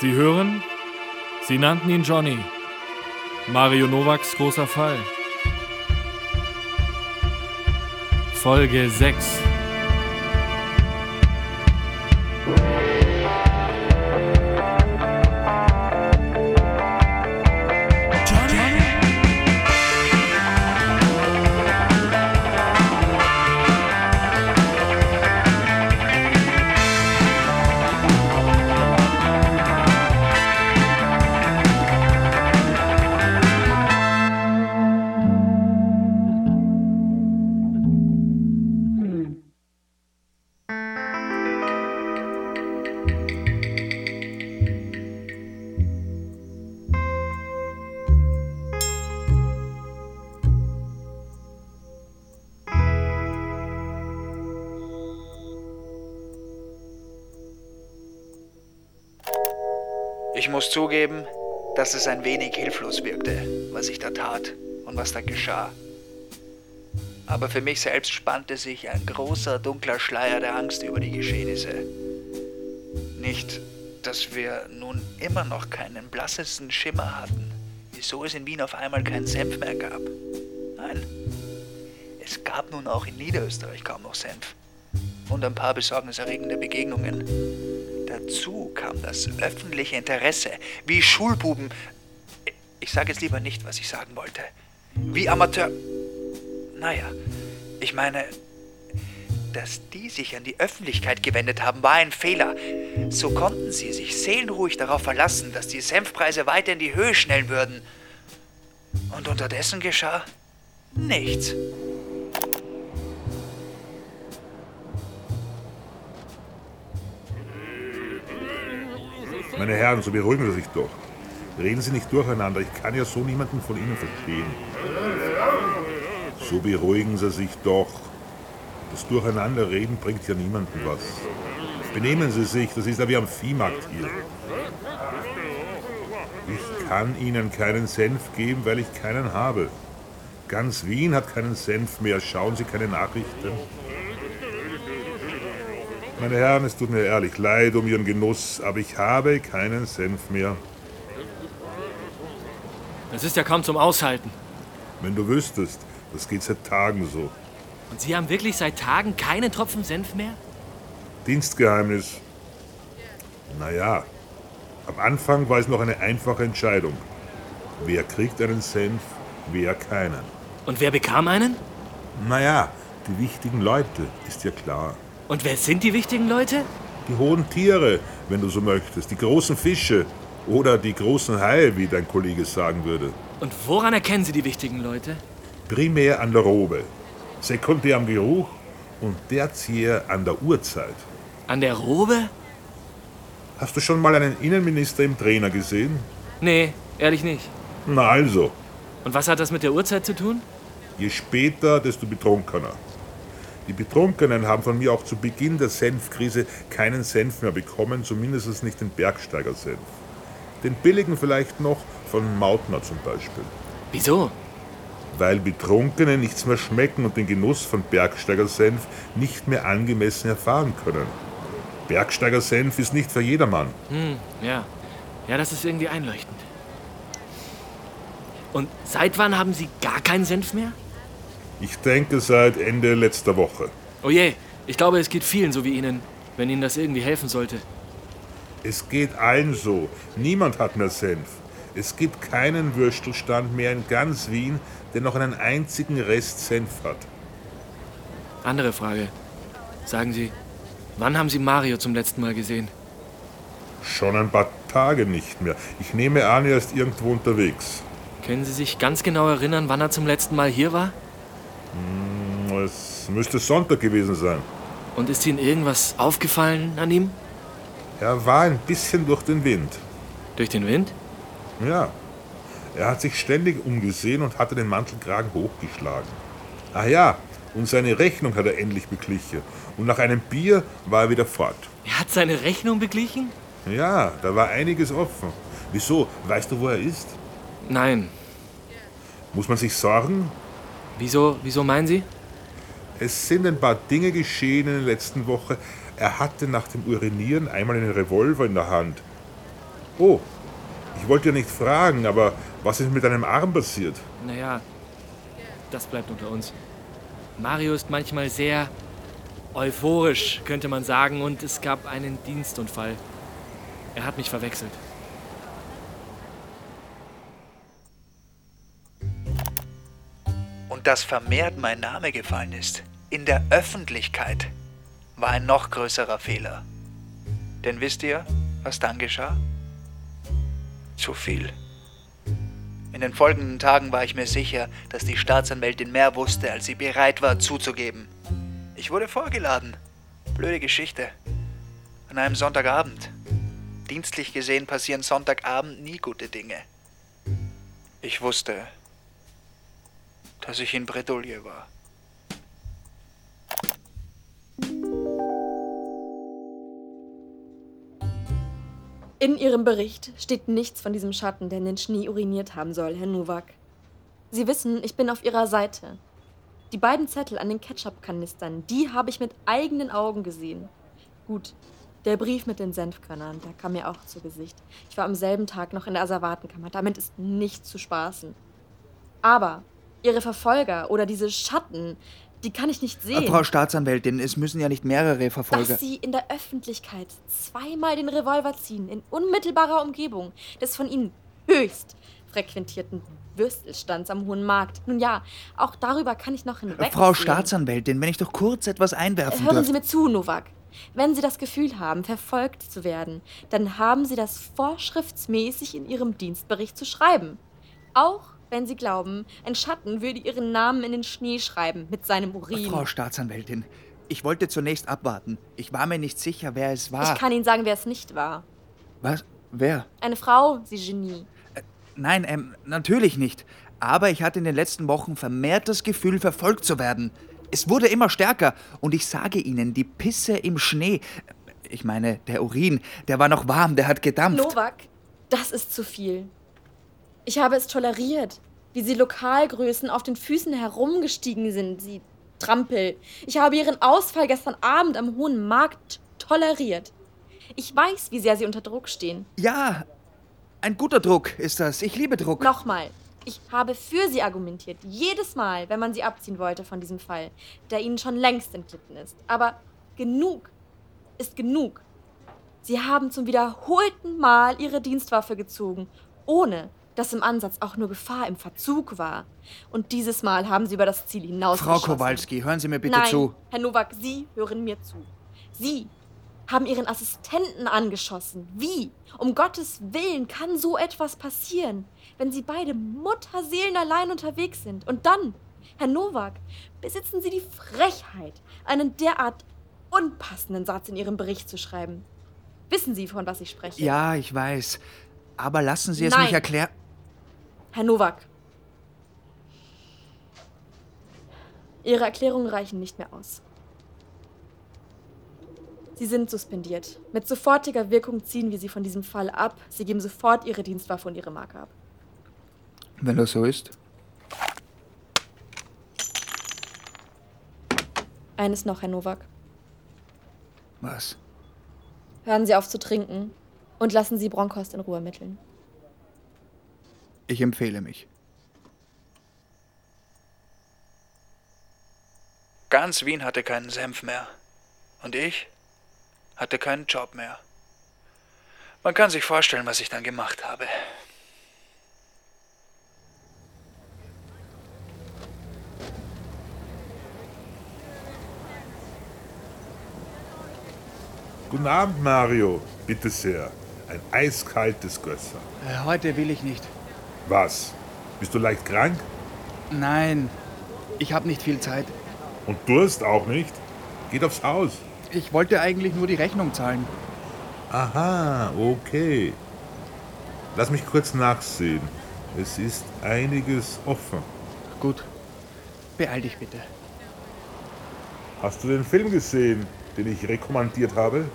Sie hören? Sie nannten ihn Johnny. Mario Nowaks großer Fall. Folge 6. Ich muss zugeben, dass es ein wenig hilflos wirkte, was ich da tat und was da geschah. Aber für mich selbst spannte sich ein großer, dunkler Schleier der Angst über die Geschehnisse. Nicht, dass wir nun immer noch keinen blassesten Schimmer hatten, wieso es in Wien auf einmal keinen Senf mehr gab. Nein, es gab nun auch in Niederösterreich kaum noch Senf und ein paar besorgniserregende Begegnungen. Dazu kam das öffentliche Interesse, wie Schulbuben. Ich sage jetzt lieber nicht, was ich sagen wollte. Wie Amateur. Naja, ich meine, dass die sich an die Öffentlichkeit gewendet haben, war ein Fehler. So konnten sie sich seelenruhig darauf verlassen, dass die Senfpreise weiter in die Höhe schnellen würden. Und unterdessen geschah nichts. Meine Herren, so beruhigen Sie sich doch. Reden Sie nicht durcheinander, ich kann ja so niemanden von Ihnen verstehen. So beruhigen Sie sich doch. Das Durcheinanderreden bringt ja niemandem was. Benehmen Sie sich, das ist ja wie am Viehmarkt hier. Ich kann Ihnen keinen Senf geben, weil ich keinen habe. Ganz Wien hat keinen Senf mehr. Schauen Sie keine Nachrichten. Meine Herren, es tut mir ehrlich leid um Ihren Genuss, aber ich habe keinen Senf mehr. Das ist ja kaum zum Aushalten. Wenn du wüsstest, das geht seit Tagen so. Und Sie haben wirklich seit Tagen keinen Tropfen Senf mehr? Dienstgeheimnis. Naja, am Anfang war es noch eine einfache Entscheidung. Wer kriegt einen Senf, wer keinen. Und wer bekam einen? Naja, die wichtigen Leute, ist ja klar. Und wer sind die wichtigen Leute? Die hohen Tiere, wenn du so möchtest, die großen Fische oder die großen Haie, wie dein Kollege sagen würde. Und woran erkennen Sie die wichtigen Leute? Primär an der Robe, sekundär am Geruch und tertiär an der Uhrzeit. An der Robe? Hast du schon mal einen Innenminister im Trainer gesehen? Nee, ehrlich nicht. Na also, Und was hat das mit der Uhrzeit zu tun? je später, desto betrunkener. Die Betrunkenen haben von mir auch zu Beginn der Senfkrise keinen Senf mehr bekommen, zumindest nicht den Bergsteigersenf. Den billigen vielleicht noch von Mautner zum Beispiel. Wieso? Weil Betrunkene nichts mehr schmecken und den Genuss von Bergsteigersenf nicht mehr angemessen erfahren können. Bergsteigersenf ist nicht für jedermann. Hm, ja. Ja, das ist irgendwie einleuchtend. Und seit wann haben Sie gar keinen Senf mehr? Ich denke seit Ende letzter Woche. Oh je, ich glaube, es geht vielen so wie Ihnen, wenn Ihnen das irgendwie helfen sollte. Es geht allen so. Niemand hat mehr Senf. Es gibt keinen Würstelstand mehr in ganz Wien, der noch einen einzigen Rest Senf hat. Andere Frage. Sagen Sie, wann haben Sie Mario zum letzten Mal gesehen? Schon ein paar Tage nicht mehr. Ich nehme an, er ist irgendwo unterwegs. Können Sie sich ganz genau erinnern, wann er zum letzten Mal hier war? Es müsste Sonntag gewesen sein. Und ist Ihnen irgendwas aufgefallen an ihm? Er war ein bisschen durch den Wind. Durch den Wind? Ja. Er hat sich ständig umgesehen und hatte den Mantelkragen hochgeschlagen. Ach ja, und seine Rechnung hat er endlich beglichen. Und nach einem Bier war er wieder fort. Er hat seine Rechnung beglichen? Ja, da war einiges offen. Wieso? Weißt du, wo er ist? Nein. Muss man sich sorgen? Wieso, wieso meinen Sie? Es sind ein paar Dinge geschehen in der letzten Woche. Er hatte nach dem Urinieren einmal einen Revolver in der Hand. Oh, ich wollte ja nicht fragen, aber was ist mit deinem Arm passiert? Naja, das bleibt unter uns. Mario ist manchmal sehr euphorisch, könnte man sagen, und es gab einen Dienstunfall. Er hat mich verwechselt. Dass vermehrt mein Name gefallen ist, in der Öffentlichkeit, war ein noch größerer Fehler. Denn wisst ihr, was dann geschah? Zu viel. In den folgenden Tagen war ich mir sicher, dass die Staatsanwältin mehr wusste, als sie bereit war zuzugeben. Ich wurde vorgeladen. Blöde Geschichte. An einem Sonntagabend. Dienstlich gesehen passieren Sonntagabend nie gute Dinge. Ich wusste, dass ich in Bredouille war. In Ihrem Bericht steht nichts von diesem Schatten, der in den Schnee uriniert haben soll, Herr Nowak. Sie wissen, ich bin auf Ihrer Seite. Die beiden Zettel an den Ketchup-Kanistern, die habe ich mit eigenen Augen gesehen. Gut, der Brief mit den Senfkörnern, der kam mir auch zu Gesicht. Ich war am selben Tag noch in der Asservatenkammer. Damit ist nicht zu spaßen. Aber Ihre Verfolger oder diese Schatten, die kann ich nicht sehen. Frau Staatsanwältin, es müssen ja nicht mehrere Verfolger. Dass Sie in der Öffentlichkeit zweimal den Revolver ziehen, in unmittelbarer Umgebung des von Ihnen höchst frequentierten Würstelstands am Hohen Markt. Nun ja, auch darüber kann ich noch hinweg. Frau Staatsanwältin, wenn ich doch kurz etwas einwerfen Hören. Sie mir zu, Novak. Wenn Sie das Gefühl haben, verfolgt zu werden, dann haben Sie das vorschriftsmäßig in Ihrem Dienstbericht zu schreiben. Auch wenn Sie glauben, ein Schatten würde Ihren Namen in den Schnee schreiben mit seinem Urin. Frau Staatsanwältin, ich wollte zunächst abwarten. Ich war mir nicht sicher, wer es war. Ich kann Ihnen sagen, wer es nicht war. Was? Wer? Eine Frau, Sie Genie. Nein, ähm, natürlich nicht. Aber ich hatte in den letzten Wochen vermehrt das Gefühl, verfolgt zu werden. Es wurde immer stärker. Und ich sage Ihnen, die Pisse im Schnee. Ich meine, der Urin, der war noch warm, der hat gedampft. Novak, das ist zu viel. Ich habe es toleriert, wie Sie Lokalgrößen auf den Füßen herumgestiegen sind, Sie Trampel. Ich habe Ihren Ausfall gestern Abend am Hohen Markt toleriert. Ich weiß, wie sehr Sie unter Druck stehen. Ja, ein guter Druck ist das. Ich liebe Druck. Nochmal, ich habe für Sie argumentiert. Jedes Mal, wenn man Sie abziehen wollte von diesem Fall, der Ihnen schon längst entglitten ist. Aber genug ist genug. Sie haben zum wiederholten Mal Ihre Dienstwaffe gezogen, ohne dass im Ansatz auch nur Gefahr im Verzug war. Und dieses Mal haben Sie über das Ziel hinaus. Frau Kowalski, hören Sie mir bitte Nein, zu. Herr Nowak, Sie hören mir zu. Sie haben Ihren Assistenten angeschossen. Wie? Um Gottes Willen kann so etwas passieren, wenn Sie beide Mutterseelen allein unterwegs sind. Und dann, Herr Nowak, besitzen Sie die Frechheit, einen derart unpassenden Satz in Ihrem Bericht zu schreiben. Wissen Sie, von was ich spreche? Ja, ich weiß. Aber lassen Sie es Nein. mich erklären. Herr Nowak. Ihre Erklärungen reichen nicht mehr aus. Sie sind suspendiert. Mit sofortiger Wirkung ziehen wir Sie von diesem Fall ab. Sie geben sofort Ihre Dienstwaffe und Ihre Marke ab. Wenn das so ist. Eines noch, Herr Nowak. Was? Hören Sie auf zu trinken und lassen Sie Bronkhorst in Ruhe ermitteln. Ich empfehle mich. Ganz Wien hatte keinen Senf mehr. Und ich hatte keinen Job mehr. Man kann sich vorstellen, was ich dann gemacht habe. Guten Abend, Mario. Bitte sehr. Ein eiskaltes Gösser. Äh, Heute will ich nicht. Was? Bist du leicht krank? Nein, ich habe nicht viel Zeit. Und Durst auch nicht? Geht aufs Haus. Ich wollte eigentlich nur die Rechnung zahlen. Aha, okay. Lass mich kurz nachsehen. Es ist einiges offen. Gut. Beeil dich bitte. Hast du den Film gesehen, den ich rekommandiert habe?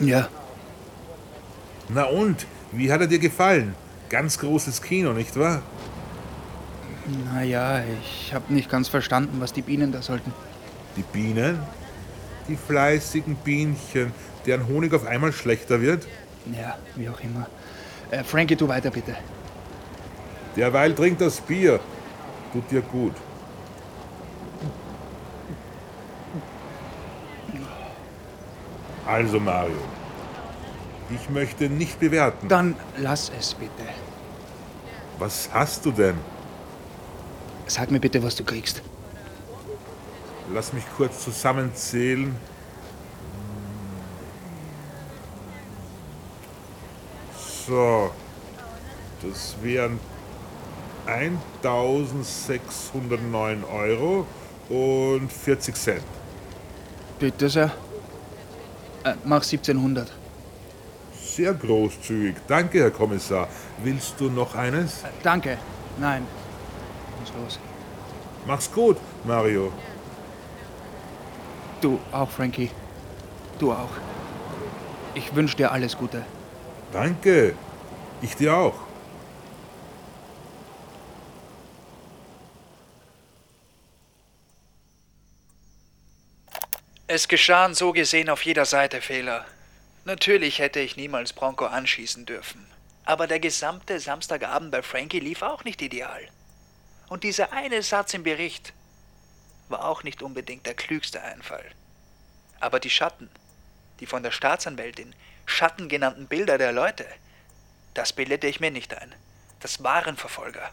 Ja. Na und? Wie hat er dir gefallen? Ganz großes Kino, nicht wahr? Naja, ich habe nicht ganz verstanden, was die Bienen da sollten. Die Bienen? Die fleißigen Bienchen, deren Honig auf einmal schlechter wird? Ja, wie auch immer. Äh, Frankie, tu weiter bitte. Derweil trink das Bier. Tut dir gut. Also Mario, ich möchte nicht bewerten. Dann lass es bitte. Was hast du denn? Sag mir bitte, was du kriegst. Lass mich kurz zusammenzählen. So, das wären 1609 Euro und 40 Cent. Bitte sehr. Äh, mach 1700. Sehr großzügig. Danke, Herr Kommissar. Willst du noch eines? Äh, danke. Nein. Muss los. Mach's gut, Mario. Du auch, Frankie. Du auch. Ich wünsche dir alles Gute. Danke. Ich dir auch. Es geschahen so gesehen auf jeder Seite Fehler. Natürlich hätte ich niemals Bronco anschießen dürfen. Aber der gesamte Samstagabend bei Frankie lief auch nicht ideal. Und dieser eine Satz im Bericht war auch nicht unbedingt der klügste Einfall. Aber die Schatten, die von der Staatsanwältin Schatten genannten Bilder der Leute, das bildete ich mir nicht ein. Das waren Verfolger.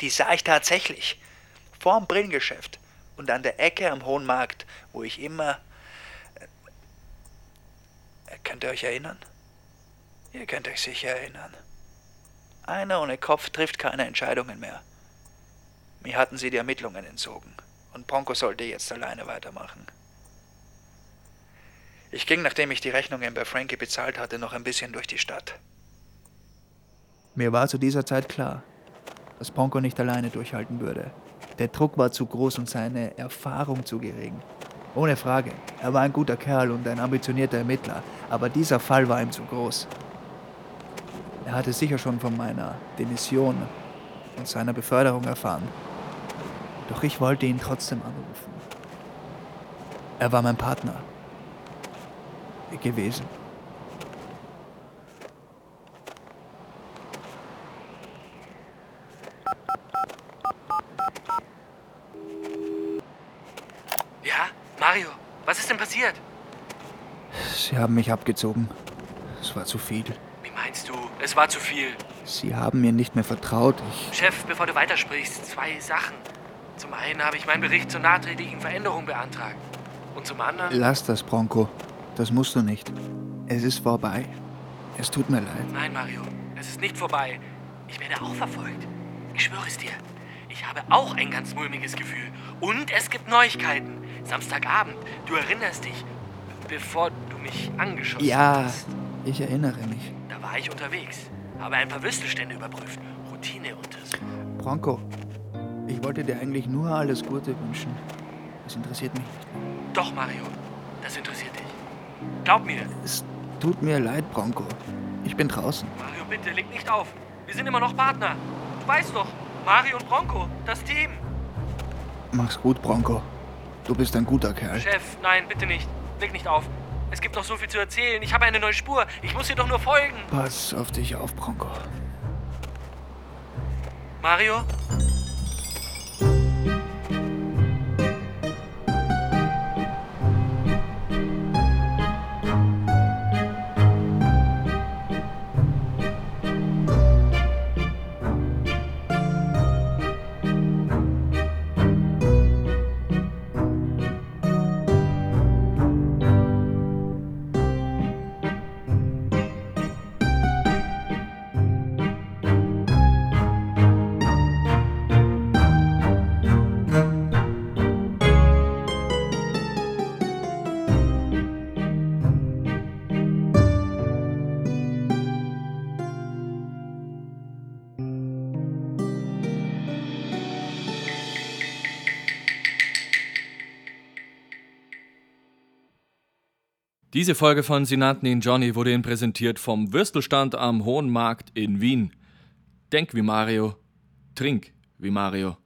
Die sah ich tatsächlich. Vorm Brillengeschäft und an der Ecke am Hohen Markt, wo ich immer. Könnt ihr euch erinnern? Ihr könnt euch sicher erinnern. Einer ohne Kopf trifft keine Entscheidungen mehr. Mir hatten sie die Ermittlungen entzogen und Ponko sollte jetzt alleine weitermachen. Ich ging, nachdem ich die Rechnungen bei Frankie bezahlt hatte, noch ein bisschen durch die Stadt. Mir war zu dieser Zeit klar, dass Ponko nicht alleine durchhalten würde. Der Druck war zu groß und seine Erfahrung zu gering. Ohne Frage, er war ein guter Kerl und ein ambitionierter Ermittler, aber dieser Fall war ihm zu groß. Er hatte sicher schon von meiner Demission und seiner Beförderung erfahren. Doch ich wollte ihn trotzdem anrufen. Er war mein Partner gewesen. Ja, Mario, was ist denn passiert? Sie haben mich abgezogen. Es war zu viel. Wie meinst du? Es war zu viel. Sie haben mir nicht mehr vertraut. Ich Chef, bevor du weitersprichst, zwei Sachen. Zum einen habe ich meinen Bericht zur nachträglichen Veränderung beantragt. Und zum anderen. Lass das, Bronco. Das musst du nicht. Es ist vorbei. Es tut mir leid. Nein, Mario, es ist nicht vorbei. Ich werde auch verfolgt. Ich schwöre es dir. Ich habe auch ein ganz mulmiges Gefühl. Und es gibt Neuigkeiten. Samstagabend, du erinnerst dich, bevor du mich angeschossen Ja, hast. ich erinnere mich. Da war ich unterwegs, habe ein paar Würstelstände überprüft. Routineuntersuchung. Bronco, ich wollte dir eigentlich nur alles Gute wünschen. Das interessiert mich nicht. Doch, Mario, das interessiert dich. Glaub mir. Es tut mir leid, Bronco. Ich bin draußen. Mario, bitte, leg nicht auf. Wir sind immer noch Partner. Du weißt doch, Mario und Bronco, das Team. Mach's gut, Bronco. Du bist ein guter Kerl. Chef, nein, bitte nicht. Leg nicht auf. Es gibt noch so viel zu erzählen. Ich habe eine neue Spur. Ich muss dir doch nur folgen. Pass auf dich auf, Bronco. Mario? Diese Folge von Sie nannten ihn Johnny wurde Ihnen präsentiert vom Würstelstand am Hohen Markt in Wien. Denk wie Mario, trink wie Mario.